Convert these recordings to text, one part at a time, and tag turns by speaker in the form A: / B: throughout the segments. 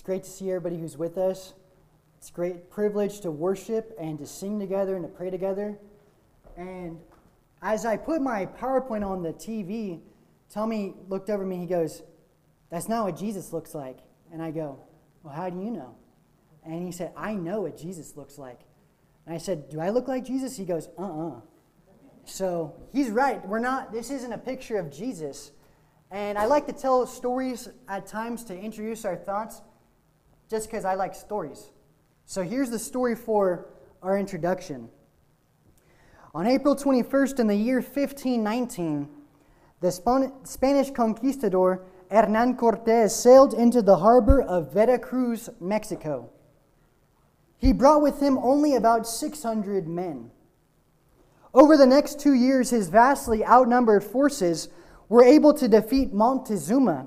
A: It's great to see everybody who's with us. It's a great privilege to worship and to sing together and to pray together. And as I put my PowerPoint on the TV, Tommy looked over me. He goes, That's not what Jesus looks like. And I go, Well, how do you know? And he said, I know what Jesus looks like. And I said, Do I look like Jesus? He goes, Uh uh So he's right. We're not, this isn't a picture of Jesus. And I like to tell stories at times to introduce our thoughts just because I like stories. So here's the story for our introduction. On April 21st in the year 1519, the Spanish conquistador Hernan Cortes sailed into the harbor of Veracruz, Mexico. He brought with him only about 600 men. Over the next two years, his vastly outnumbered forces were able to defeat Montezuma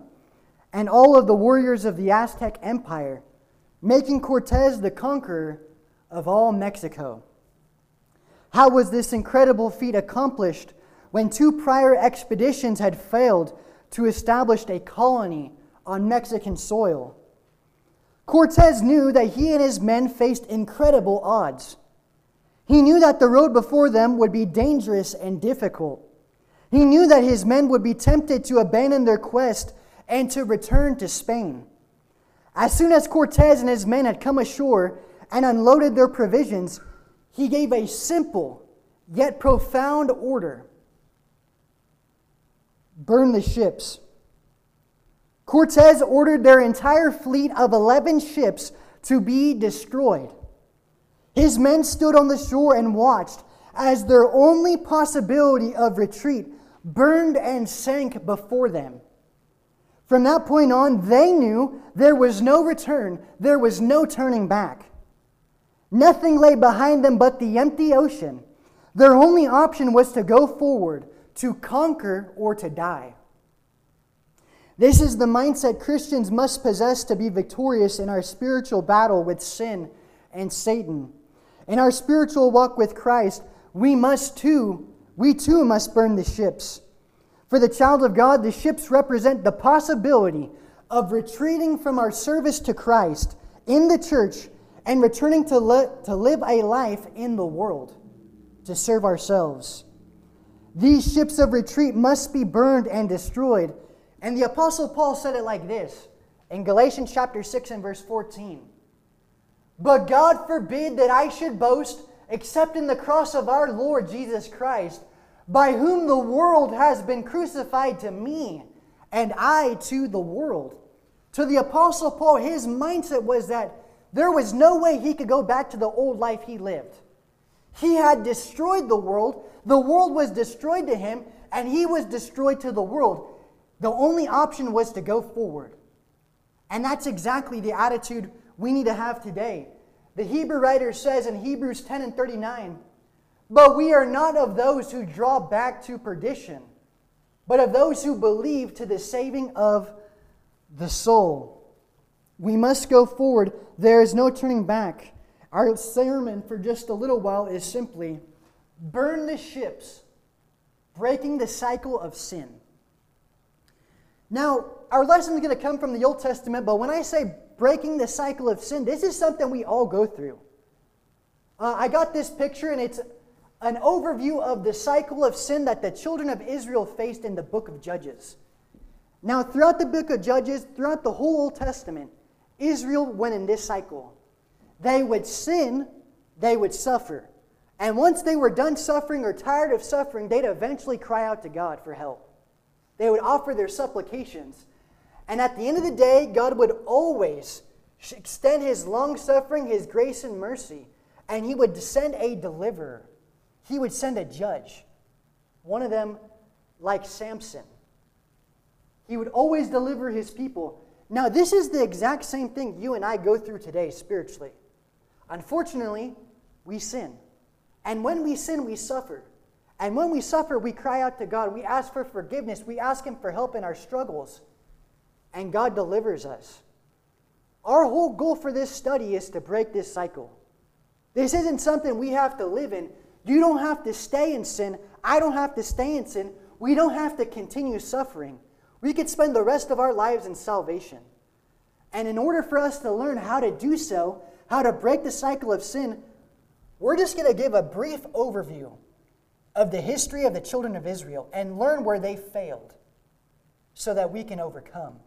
A: and all of the warriors of the Aztec Empire making Cortez the conqueror of all Mexico. How was this incredible feat accomplished when two prior expeditions had failed to establish a colony on Mexican soil? Cortez knew that he and his men faced incredible odds. He knew that the road before them would be dangerous and difficult. He knew that his men would be tempted to abandon their quest and to return to Spain. As soon as Cortez and his men had come ashore and unloaded their provisions, he gave a simple yet profound order burn the ships. Cortez ordered their entire fleet of 11 ships to be destroyed. His men stood on the shore and watched as their only possibility of retreat burned and sank before them. From that point on, they knew there was no return, there was no turning back. Nothing lay behind them but the empty ocean. Their only option was to go forward, to conquer, or to die. This is the mindset Christians must possess to be victorious in our spiritual battle with sin and Satan. In our spiritual walk with Christ, we must too, we too must burn the ships. For the child of God, the ships represent the possibility of retreating from our service to Christ in the church and returning to, li- to live a life in the world, to serve ourselves. These ships of retreat must be burned and destroyed. And the Apostle Paul said it like this in Galatians chapter 6 and verse 14. But God forbid that I should boast except in the cross of our Lord Jesus Christ by whom the world has been crucified to me, and I to the world. To the Apostle Paul, his mindset was that there was no way he could go back to the old life he lived. He had destroyed the world, the world was destroyed to him, and he was destroyed to the world. The only option was to go forward. And that's exactly the attitude we need to have today. The Hebrew writer says in Hebrews 10 and 39, but we are not of those who draw back to perdition, but of those who believe to the saving of the soul. We must go forward. There is no turning back. Our sermon for just a little while is simply burn the ships, breaking the cycle of sin. Now, our lesson is going to come from the Old Testament, but when I say breaking the cycle of sin, this is something we all go through. Uh, I got this picture, and it's an overview of the cycle of sin that the children of Israel faced in the book of Judges. Now, throughout the book of Judges, throughout the whole Old Testament, Israel went in this cycle. They would sin, they would suffer. And once they were done suffering or tired of suffering, they'd eventually cry out to God for help. They would offer their supplications. And at the end of the day, God would always extend his long suffering, his grace and mercy, and he would send a deliverer he would send a judge, one of them like Samson. He would always deliver his people. Now, this is the exact same thing you and I go through today spiritually. Unfortunately, we sin. And when we sin, we suffer. And when we suffer, we cry out to God. We ask for forgiveness. We ask Him for help in our struggles. And God delivers us. Our whole goal for this study is to break this cycle. This isn't something we have to live in. You don't have to stay in sin. I don't have to stay in sin. We don't have to continue suffering. We could spend the rest of our lives in salvation. And in order for us to learn how to do so, how to break the cycle of sin, we're just going to give a brief overview of the history of the children of Israel and learn where they failed so that we can overcome.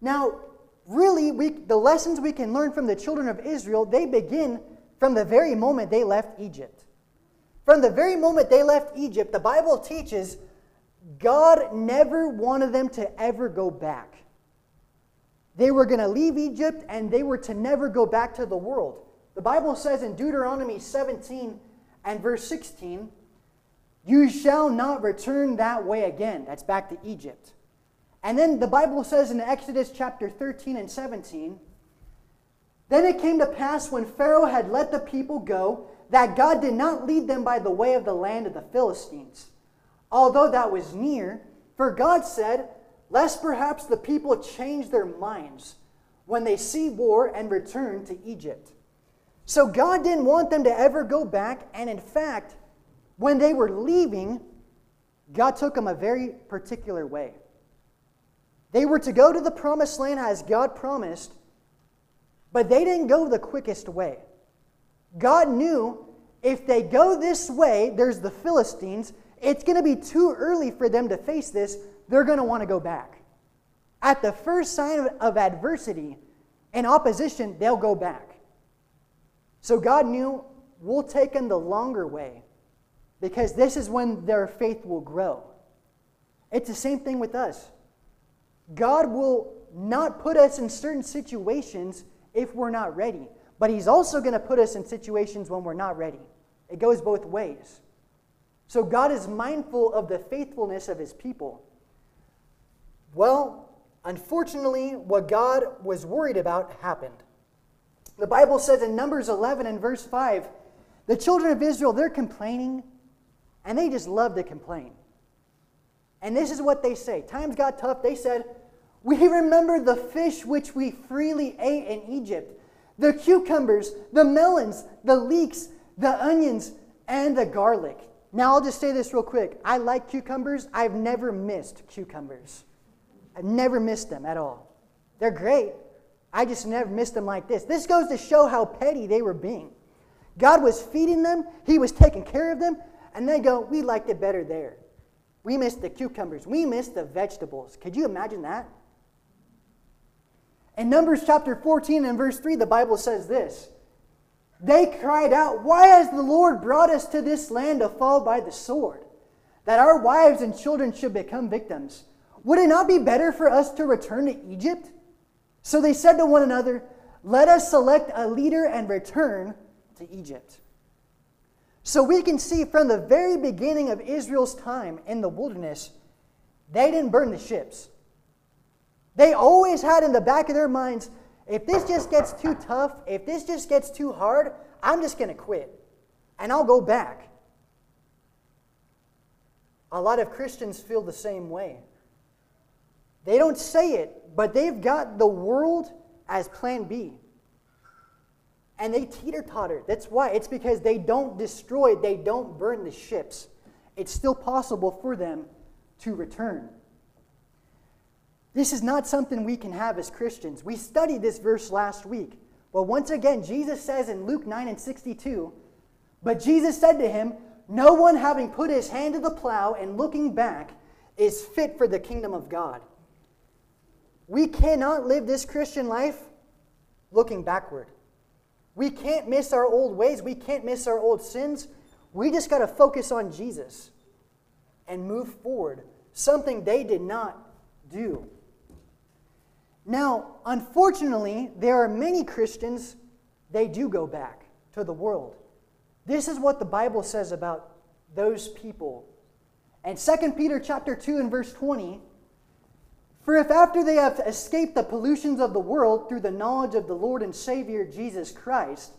A: Now, really, we, the lessons we can learn from the children of Israel, they begin from the very moment they left Egypt. From the very moment they left Egypt, the Bible teaches God never wanted them to ever go back. They were going to leave Egypt and they were to never go back to the world. The Bible says in Deuteronomy 17 and verse 16, You shall not return that way again. That's back to Egypt. And then the Bible says in Exodus chapter 13 and 17, Then it came to pass when Pharaoh had let the people go that God did not lead them by the way of the land of the Philistines, although that was near, for God said, Lest perhaps the people change their minds when they see war and return to Egypt. So God didn't want them to ever go back, and in fact, when they were leaving, God took them a very particular way. They were to go to the promised land as God promised, but they didn't go the quickest way. God knew if they go this way, there's the Philistines, it's going to be too early for them to face this. They're going to want to go back. At the first sign of, of adversity and opposition, they'll go back. So God knew we'll take them the longer way because this is when their faith will grow. It's the same thing with us. God will not put us in certain situations if we're not ready, but He's also going to put us in situations when we're not ready. It goes both ways. So God is mindful of the faithfulness of His people. Well, unfortunately, what God was worried about happened. The Bible says in Numbers 11 and verse 5, the children of Israel, they're complaining, and they just love to complain. And this is what they say. Times got tough. They said, We remember the fish which we freely ate in Egypt, the cucumbers, the melons, the leeks, the onions, and the garlic. Now, I'll just say this real quick. I like cucumbers. I've never missed cucumbers. I've never missed them at all. They're great. I just never missed them like this. This goes to show how petty they were being. God was feeding them, He was taking care of them, and they go, We liked it better there. We missed the cucumbers, we missed the vegetables. Could you imagine that? In Numbers chapter 14 and verse 3, the Bible says this They cried out, Why has the Lord brought us to this land to fall by the sword, that our wives and children should become victims? Would it not be better for us to return to Egypt? So they said to one another, Let us select a leader and return to Egypt. So we can see from the very beginning of Israel's time in the wilderness, they didn't burn the ships. They always had in the back of their minds if this just gets too tough, if this just gets too hard, I'm just going to quit and I'll go back. A lot of Christians feel the same way. They don't say it, but they've got the world as plan B. And they teeter totter. That's why. It's because they don't destroy, they don't burn the ships. It's still possible for them to return. This is not something we can have as Christians. We studied this verse last week. But once again, Jesus says in Luke 9 and 62, But Jesus said to him, No one having put his hand to the plow and looking back is fit for the kingdom of God. We cannot live this Christian life looking backward. We can't miss our old ways. We can't miss our old sins. We just got to focus on Jesus and move forward, something they did not do. Now, unfortunately, there are many Christians, they do go back to the world. This is what the Bible says about those people. And 2 Peter chapter 2 and verse 20 for if after they have escaped the pollutions of the world through the knowledge of the Lord and Savior Jesus Christ,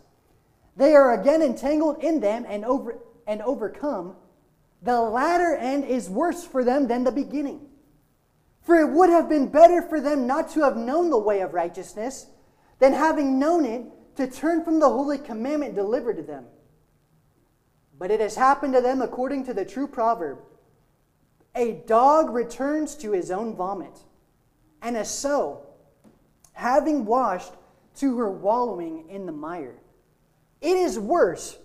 A: they are again entangled in them and, over, and overcome, the latter end is worse for them than the beginning. For it would have been better for them not to have known the way of righteousness than having known it to turn from the holy commandment delivered to them. But it has happened to them according to the true proverb a dog returns to his own vomit and a sow having washed to her wallowing in the mire. It is worse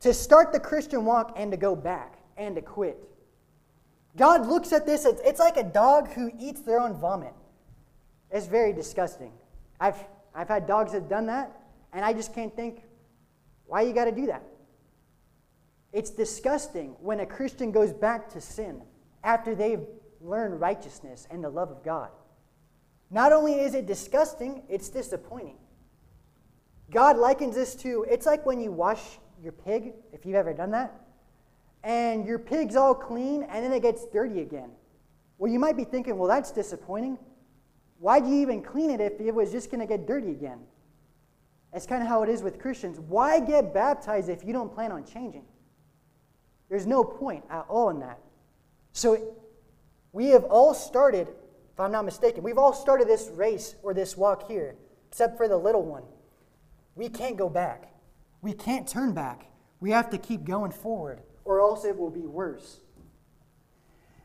A: to start the Christian walk and to go back and to quit. God looks at this, it's like a dog who eats their own vomit. It's very disgusting. I've, I've had dogs that have done that, and I just can't think, why you got to do that? It's disgusting when a Christian goes back to sin after they've learned righteousness and the love of God. Not only is it disgusting, it's disappointing. God likens this to it's like when you wash your pig, if you've ever done that, and your pig's all clean and then it gets dirty again. Well, you might be thinking, well, that's disappointing. Why'd you even clean it if it was just going to get dirty again? That's kind of how it is with Christians. Why get baptized if you don't plan on changing? There's no point at all in that. So we have all started, if I'm not mistaken, we've all started this race or this walk here, except for the little one. We can't go back. We can't turn back. We have to keep going forward, or else it will be worse.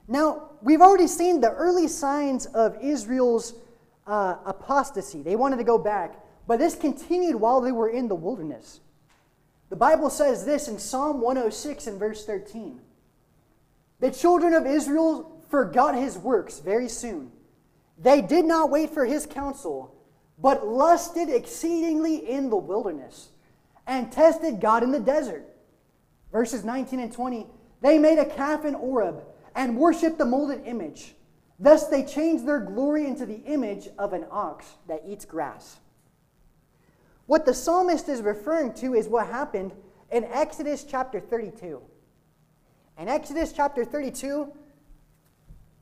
A: Now, we've already seen the early signs of Israel's uh, apostasy. They wanted to go back, but this continued while they were in the wilderness. The Bible says this in Psalm 106 and verse 13 The children of Israel forgot his works very soon. They did not wait for his counsel, but lusted exceedingly in the wilderness and tested God in the desert. Verses 19 and 20 They made a calf in Horeb and worshiped the molded image. Thus they changed their glory into the image of an ox that eats grass. What the psalmist is referring to is what happened in Exodus chapter 32. In Exodus chapter 32,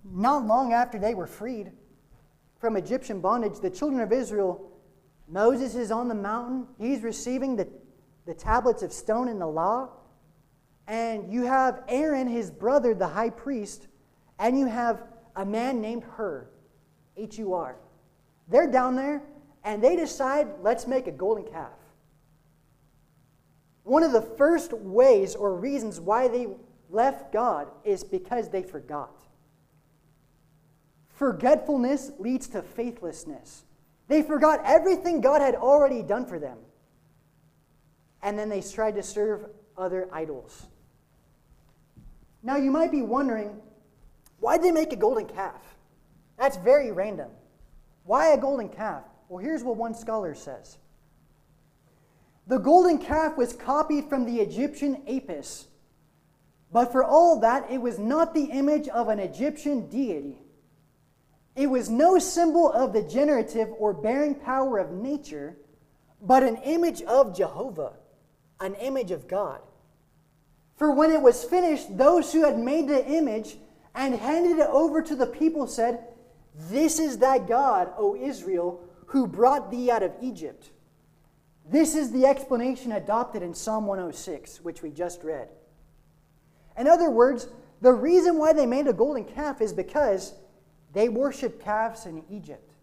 A: not long after they were freed from Egyptian bondage, the children of Israel, Moses is on the mountain. He's receiving the, the tablets of stone in the law. And you have Aaron, his brother, the high priest, and you have a man named Hur, H U R. They're down there and they decide, let's make a golden calf. One of the first ways or reasons why they left God is because they forgot. Forgetfulness leads to faithlessness. They forgot everything God had already done for them. And then they tried to serve other idols. Now, you might be wondering why did they make a golden calf? That's very random. Why a golden calf? Well, here's what one scholar says The golden calf was copied from the Egyptian Apis, but for all that, it was not the image of an Egyptian deity. It was no symbol of the generative or bearing power of nature, but an image of Jehovah, an image of God. For when it was finished, those who had made the image and handed it over to the people said, This is that God, O Israel, who brought thee out of Egypt. This is the explanation adopted in Psalm 106, which we just read. In other words, the reason why they made a golden calf is because they worshiped calves in Egypt.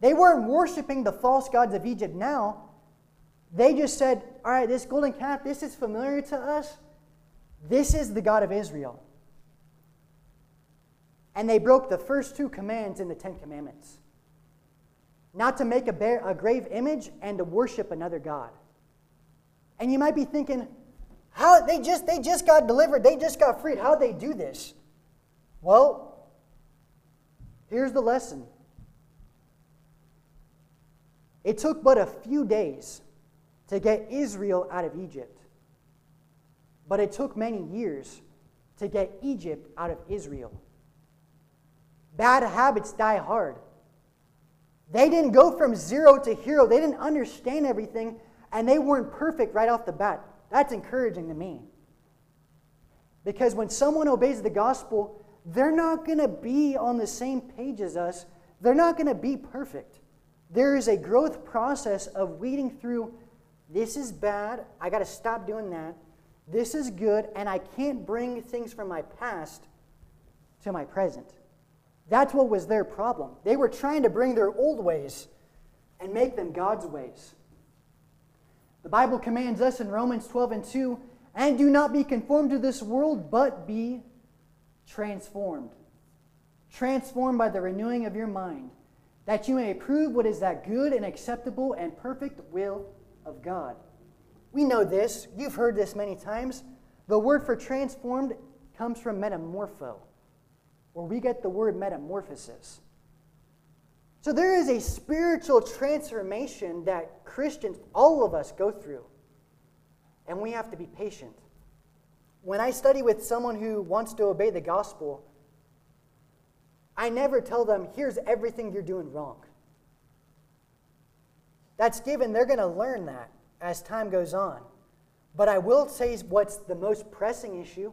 A: They weren't worshiping the false gods of Egypt now. They just said, All right, this golden calf, this is familiar to us. This is the God of Israel. And they broke the first two commands in the Ten Commandments not to make a, bear, a grave image and to worship another God. And you might be thinking, how they just they just got delivered, they just got freed. How'd they do this? Well, here's the lesson. It took but a few days to get Israel out of Egypt. But it took many years to get Egypt out of Israel. Bad habits die hard. They didn't go from zero to hero. They didn't understand everything, and they weren't perfect right off the bat. That's encouraging to me. Because when someone obeys the gospel, they're not going to be on the same page as us. They're not going to be perfect. There is a growth process of weeding through this is bad. I got to stop doing that. This is good, and I can't bring things from my past to my present. That's what was their problem. They were trying to bring their old ways and make them God's ways. The Bible commands us in Romans 12 and 2 and do not be conformed to this world, but be transformed. Transformed by the renewing of your mind, that you may prove what is that good and acceptable and perfect will of God. We know this. You've heard this many times. The word for transformed comes from metamorpho, where we get the word metamorphosis. So there is a spiritual transformation that Christians, all of us, go through. And we have to be patient. When I study with someone who wants to obey the gospel, I never tell them, here's everything you're doing wrong. That's given, they're going to learn that as time goes on. But I will say what's the most pressing issue.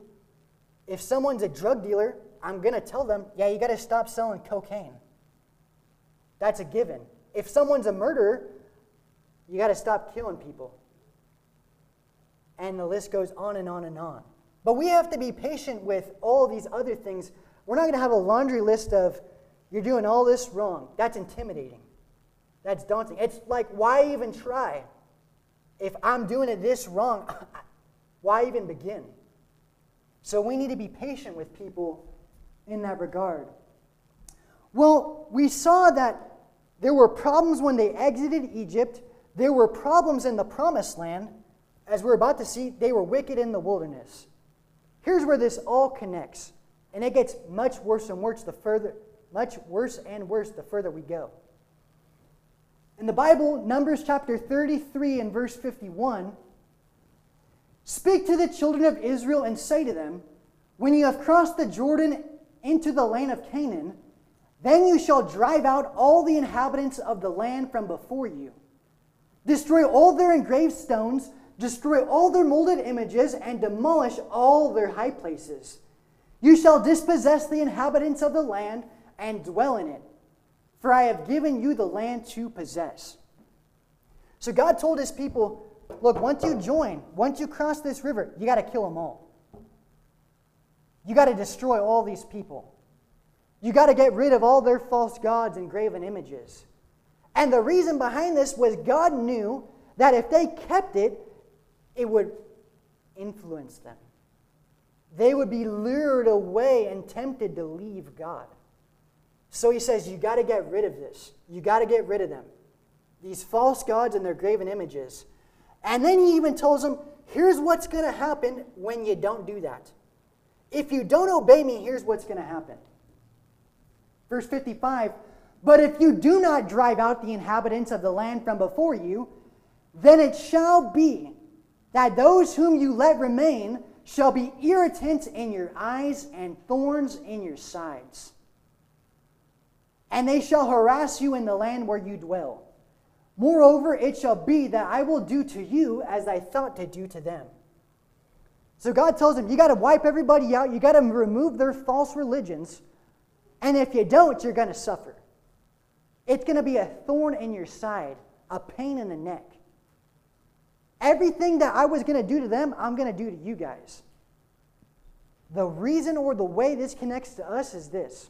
A: If someone's a drug dealer, I'm going to tell them, yeah, you got to stop selling cocaine. That's a given. If someone's a murderer, you got to stop killing people. And the list goes on and on and on. But we have to be patient with all these other things. We're not going to have a laundry list of, you're doing all this wrong. That's intimidating. That's daunting. It's like, why even try? If I'm doing it this wrong, why even begin? So we need to be patient with people in that regard. Well, we saw that there were problems when they exited Egypt, there were problems in the promised land. As we're about to see, they were wicked in the wilderness. Here's where this all connects. And it gets much worse and worse the further much worse and worse the further we go. In the Bible, Numbers chapter 33 and verse 51, speak to the children of Israel and say to them, When you have crossed the Jordan into the land of Canaan, then you shall drive out all the inhabitants of the land from before you. Destroy all their engraved stones, destroy all their molded images, and demolish all their high places. You shall dispossess the inhabitants of the land and dwell in it, for I have given you the land to possess. So God told his people, look, once you join, once you cross this river, you got to kill them all. You got to destroy all these people. You got to get rid of all their false gods and graven images. And the reason behind this was God knew that if they kept it, it would influence them. They would be lured away and tempted to leave God. So he says, You got to get rid of this. You got to get rid of them. These false gods and their graven images. And then he even tells them, Here's what's going to happen when you don't do that. If you don't obey me, here's what's going to happen. Verse 55 But if you do not drive out the inhabitants of the land from before you, then it shall be that those whom you let remain shall be irritants in your eyes and thorns in your sides. And they shall harass you in the land where you dwell. Moreover, it shall be that I will do to you as I thought to do to them. So God tells them, you got to wipe everybody out, you got to remove their false religions and if you don't, you're going to suffer. It's going to be a thorn in your side, a pain in the neck. Everything that I was going to do to them, I'm going to do to you guys. The reason or the way this connects to us is this.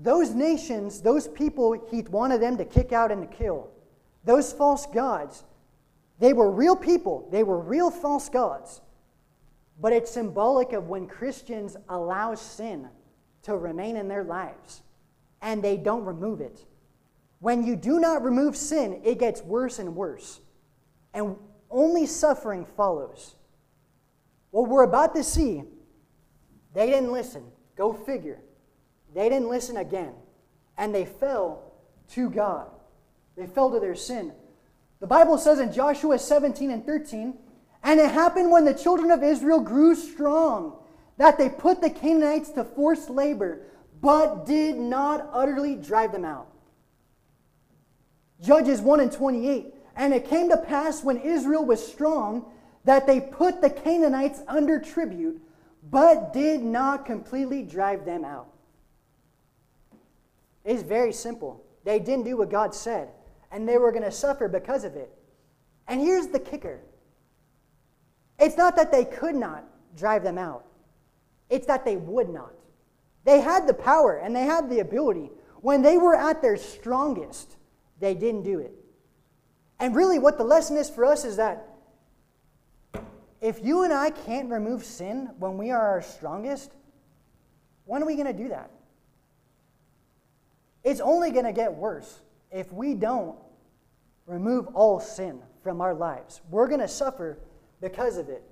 A: Those nations, those people he wanted them to kick out and to kill, those false gods, they were real people. They were real false gods. But it's symbolic of when Christians allow sin to remain in their lives, and they don't remove it. When you do not remove sin, it gets worse and worse, and only suffering follows. What we're about to see, they didn't listen. Go figure. They didn't listen again, and they fell to God. They fell to their sin. The Bible says in Joshua 17 and 13, and it happened when the children of Israel grew strong that they put the Canaanites to forced labor, but did not utterly drive them out. Judges 1 and 28. And it came to pass when Israel was strong that they put the Canaanites under tribute, but did not completely drive them out. It's very simple. They didn't do what God said, and they were going to suffer because of it. And here's the kicker it's not that they could not drive them out, it's that they would not. They had the power and they had the ability. When they were at their strongest, they didn't do it. And really, what the lesson is for us is that if you and I can't remove sin when we are our strongest, when are we going to do that? It's only going to get worse if we don't remove all sin from our lives. We're going to suffer because of it.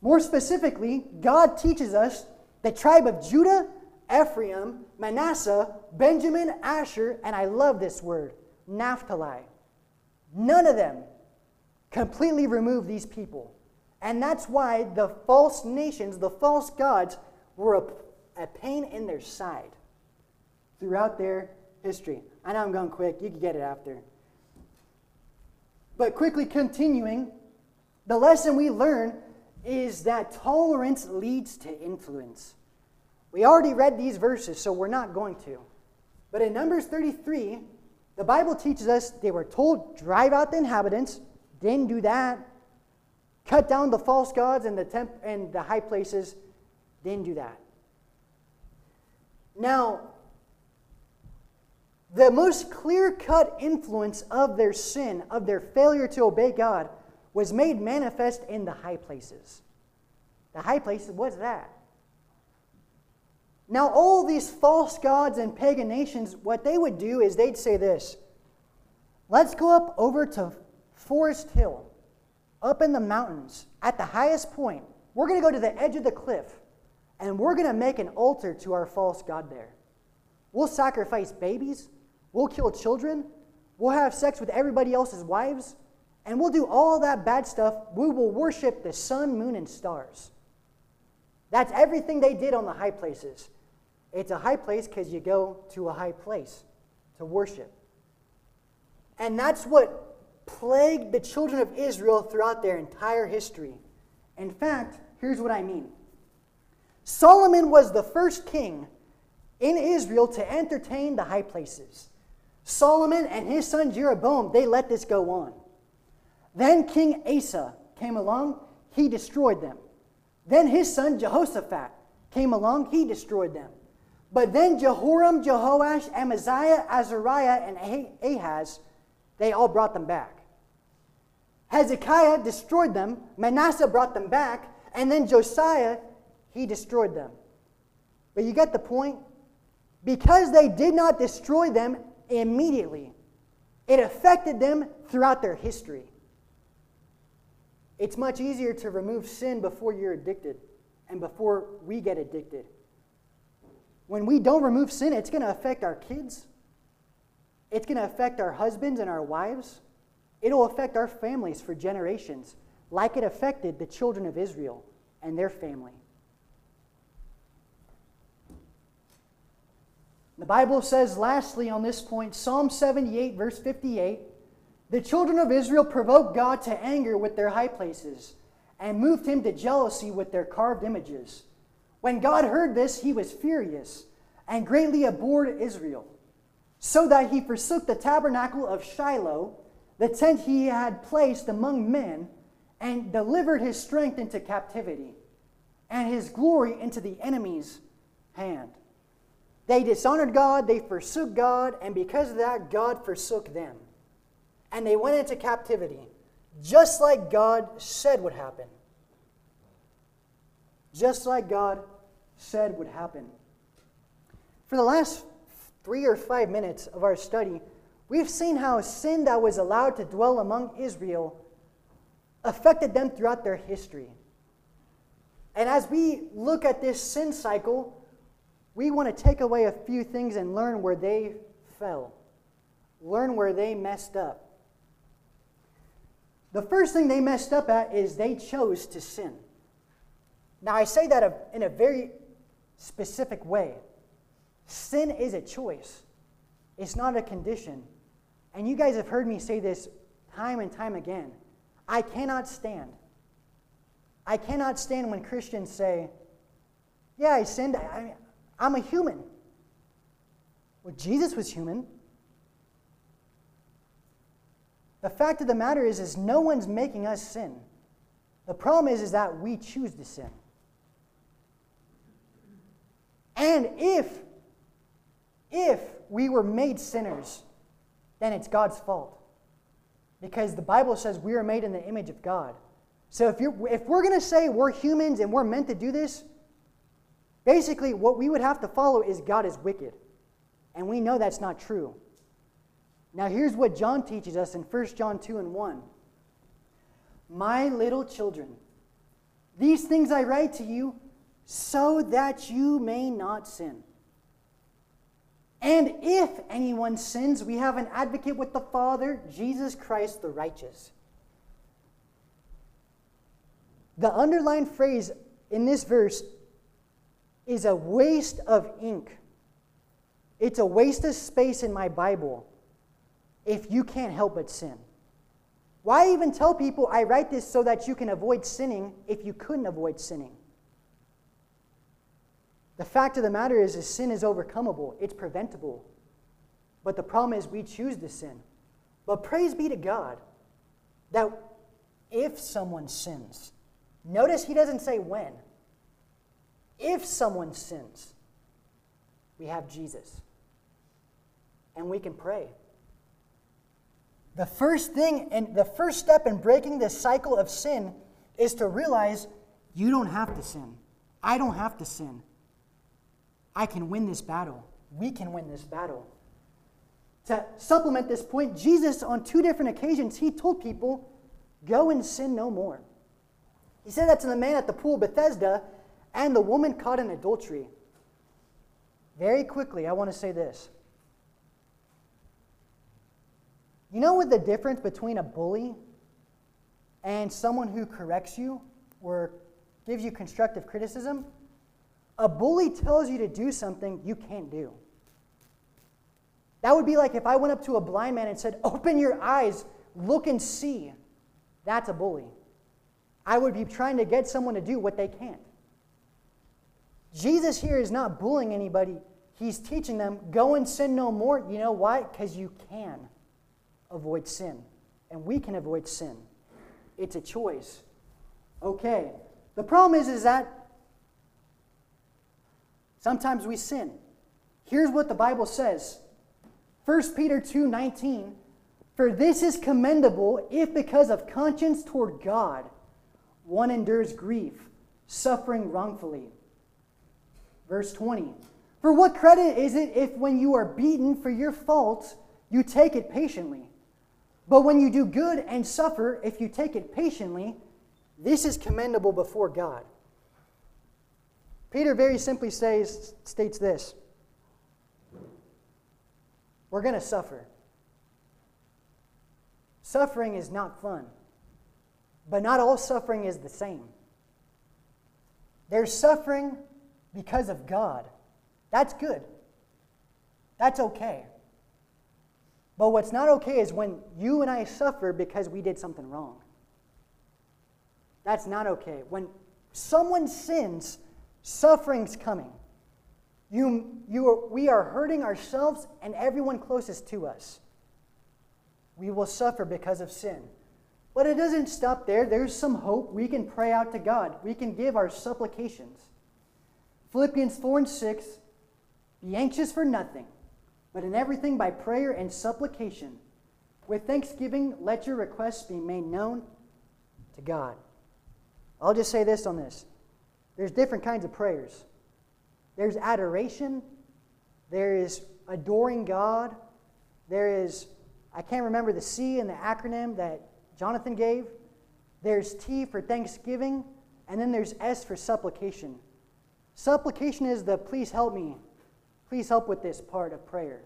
A: More specifically, God teaches us the tribe of Judah, Ephraim, Manasseh, Benjamin, Asher, and I love this word, Naphtali. None of them completely remove these people. And that's why the false nations, the false gods, were a, a pain in their side throughout their history. I know I'm going quick, you can get it after. But quickly continuing, the lesson we learn is that tolerance leads to influence. We already read these verses, so we're not going to. But in Numbers 33, the Bible teaches us they were told, drive out the inhabitants, didn't do that. Cut down the false gods and the, temp- and the high places, didn't do that. Now, the most clear cut influence of their sin, of their failure to obey God, was made manifest in the high places. The high places, what's that? Now, all these false gods and pagan nations, what they would do is they'd say this Let's go up over to Forest Hill, up in the mountains, at the highest point. We're going to go to the edge of the cliff, and we're going to make an altar to our false god there. We'll sacrifice babies, we'll kill children, we'll have sex with everybody else's wives, and we'll do all that bad stuff. We will worship the sun, moon, and stars. That's everything they did on the high places. It's a high place because you go to a high place to worship. And that's what plagued the children of Israel throughout their entire history. In fact, here's what I mean Solomon was the first king in Israel to entertain the high places. Solomon and his son Jeroboam, they let this go on. Then King Asa came along, he destroyed them. Then his son Jehoshaphat came along, he destroyed them. But then Jehoram, Jehoash, Amaziah, Azariah, and Ahaz, they all brought them back. Hezekiah destroyed them, Manasseh brought them back, and then Josiah, he destroyed them. But you get the point? Because they did not destroy them immediately, it affected them throughout their history. It's much easier to remove sin before you're addicted and before we get addicted. When we don't remove sin, it's going to affect our kids. It's going to affect our husbands and our wives. It'll affect our families for generations, like it affected the children of Israel and their family. The Bible says, lastly, on this point, Psalm 78, verse 58 the children of Israel provoked God to anger with their high places and moved him to jealousy with their carved images. When God heard this, he was furious and greatly abhorred Israel, so that he forsook the tabernacle of Shiloh, the tent he had placed among men, and delivered his strength into captivity and his glory into the enemy's hand. They dishonored God, they forsook God, and because of that, God forsook them. And they went into captivity, just like God said would happen. Just like God said would happen. For the last three or five minutes of our study, we've seen how sin that was allowed to dwell among Israel affected them throughout their history. And as we look at this sin cycle, we want to take away a few things and learn where they fell, learn where they messed up. The first thing they messed up at is they chose to sin. Now, I say that in a very specific way. Sin is a choice, it's not a condition. And you guys have heard me say this time and time again. I cannot stand. I cannot stand when Christians say, Yeah, I sinned. I, I'm a human. Well, Jesus was human. The fact of the matter is, is no one's making us sin. The problem is, is that we choose to sin. And if, if we were made sinners, then it's God's fault. Because the Bible says we are made in the image of God. So if, you're, if we're going to say we're humans and we're meant to do this, basically what we would have to follow is God is wicked. And we know that's not true. Now, here's what John teaches us in 1 John 2 and 1. My little children, these things I write to you so that you may not sin. And if anyone sins, we have an advocate with the Father, Jesus Christ the righteous. The underlined phrase in this verse is a waste of ink. It's a waste of space in my Bible if you can't help but sin. Why even tell people I write this so that you can avoid sinning if you couldn't avoid sinning? The fact of the matter is, is sin is overcomable, it's preventable. But the problem is we choose to sin. But praise be to God that if someone sins, notice he doesn't say when. If someone sins, we have Jesus. And we can pray. The first thing and the first step in breaking this cycle of sin is to realize you don't have to sin. I don't have to sin. I can win this battle. We can win this battle. To supplement this point, Jesus, on two different occasions, he told people, Go and sin no more. He said that to the man at the pool Bethesda and the woman caught in adultery. Very quickly, I want to say this. You know what the difference between a bully and someone who corrects you or gives you constructive criticism? A bully tells you to do something you can't do. That would be like if I went up to a blind man and said, Open your eyes, look and see. That's a bully. I would be trying to get someone to do what they can't. Jesus here is not bullying anybody. He's teaching them, go and sin no more. You know why? Because you can avoid sin. And we can avoid sin. It's a choice. Okay. The problem is, is that Sometimes we sin. Here's what the Bible says 1 Peter 2 19. For this is commendable if, because of conscience toward God, one endures grief, suffering wrongfully. Verse 20. For what credit is it if, when you are beaten for your fault, you take it patiently? But when you do good and suffer, if you take it patiently, this is commendable before God. Peter very simply says, states this We're going to suffer. Suffering is not fun, but not all suffering is the same. There's suffering because of God. That's good. That's okay. But what's not okay is when you and I suffer because we did something wrong. That's not okay. When someone sins Suffering's coming. You, you are, we are hurting ourselves and everyone closest to us. We will suffer because of sin. But it doesn't stop there. There's some hope. We can pray out to God, we can give our supplications. Philippians 4 and 6 Be anxious for nothing, but in everything by prayer and supplication. With thanksgiving, let your requests be made known to God. I'll just say this on this. There's different kinds of prayers. There's adoration, there is adoring God, there is, I can't remember the C in the acronym that Jonathan gave. There's T for thanksgiving, and then there's S for supplication. Supplication is the please help me, please help with this part of prayer.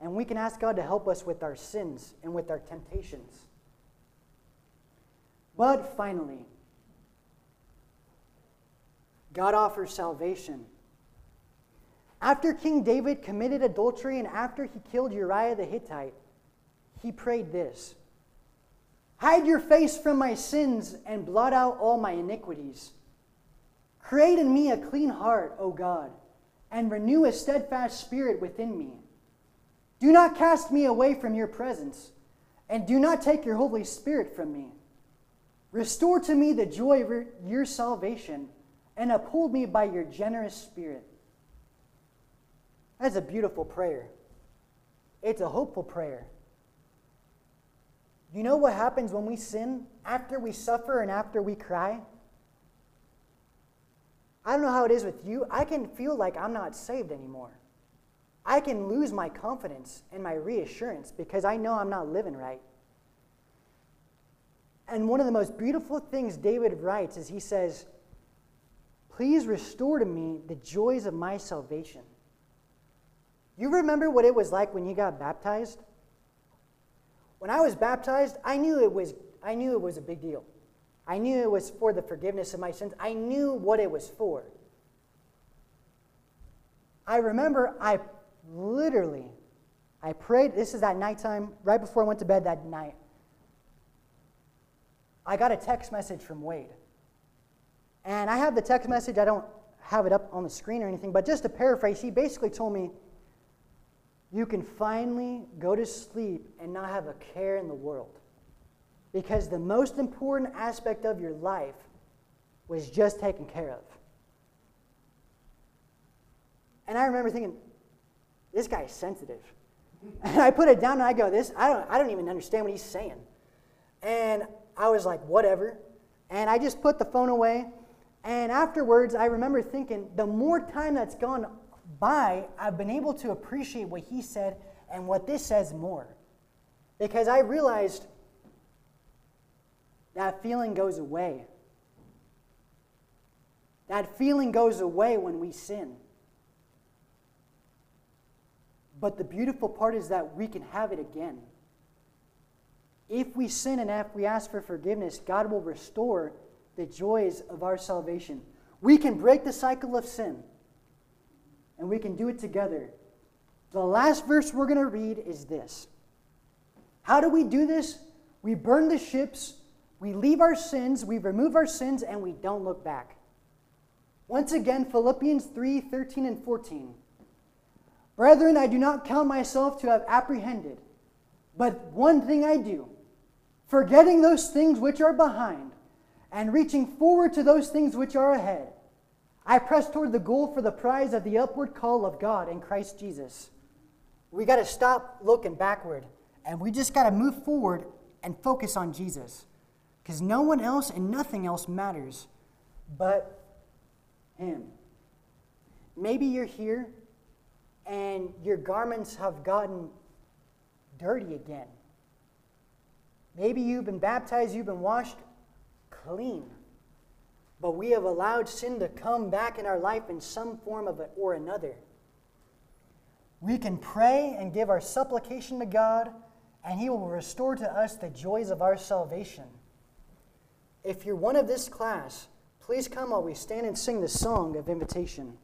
A: And we can ask God to help us with our sins and with our temptations. But finally, God offers salvation. After King David committed adultery and after he killed Uriah the Hittite, he prayed this Hide your face from my sins and blot out all my iniquities. Create in me a clean heart, O God, and renew a steadfast spirit within me. Do not cast me away from your presence, and do not take your Holy Spirit from me. Restore to me the joy of your salvation and uphold me by your generous spirit. That's a beautiful prayer. It's a hopeful prayer. You know what happens when we sin after we suffer and after we cry? I don't know how it is with you. I can feel like I'm not saved anymore. I can lose my confidence and my reassurance because I know I'm not living right. And one of the most beautiful things David writes is he says, Please restore to me the joys of my salvation. You remember what it was like when you got baptized? When I was baptized, I knew it was, I knew it was a big deal. I knew it was for the forgiveness of my sins. I knew what it was for. I remember I literally, I prayed. This is that nighttime, right before I went to bed that night. I got a text message from Wade. And I have the text message, I don't have it up on the screen or anything, but just to paraphrase, he basically told me, You can finally go to sleep and not have a care in the world. Because the most important aspect of your life was just taken care of. And I remember thinking, this guy is sensitive. And I put it down and I go, this, I don't, I don't even understand what he's saying. And I was like, whatever. And I just put the phone away. And afterwards, I remember thinking, the more time that's gone by, I've been able to appreciate what he said and what this says more. Because I realized that feeling goes away. That feeling goes away when we sin. But the beautiful part is that we can have it again. If we sin and if we ask for forgiveness, God will restore the joys of our salvation. We can break the cycle of sin, and we can do it together. The last verse we're going to read is this How do we do this? We burn the ships, we leave our sins, we remove our sins, and we don't look back. Once again, Philippians 3 13 and 14. Brethren, I do not count myself to have apprehended, but one thing I do forgetting those things which are behind and reaching forward to those things which are ahead. I press toward the goal for the prize of the upward call of God in Christ Jesus. We got to stop looking backward and we just got to move forward and focus on Jesus because no one else and nothing else matters but Him. Maybe you're here and your garments have gotten dirty again. Maybe you've been baptized, you've been washed clean. But we have allowed sin to come back in our life in some form of it or another. We can pray and give our supplication to God, and He will restore to us the joys of our salvation. If you're one of this class, please come while we stand and sing the song of invitation.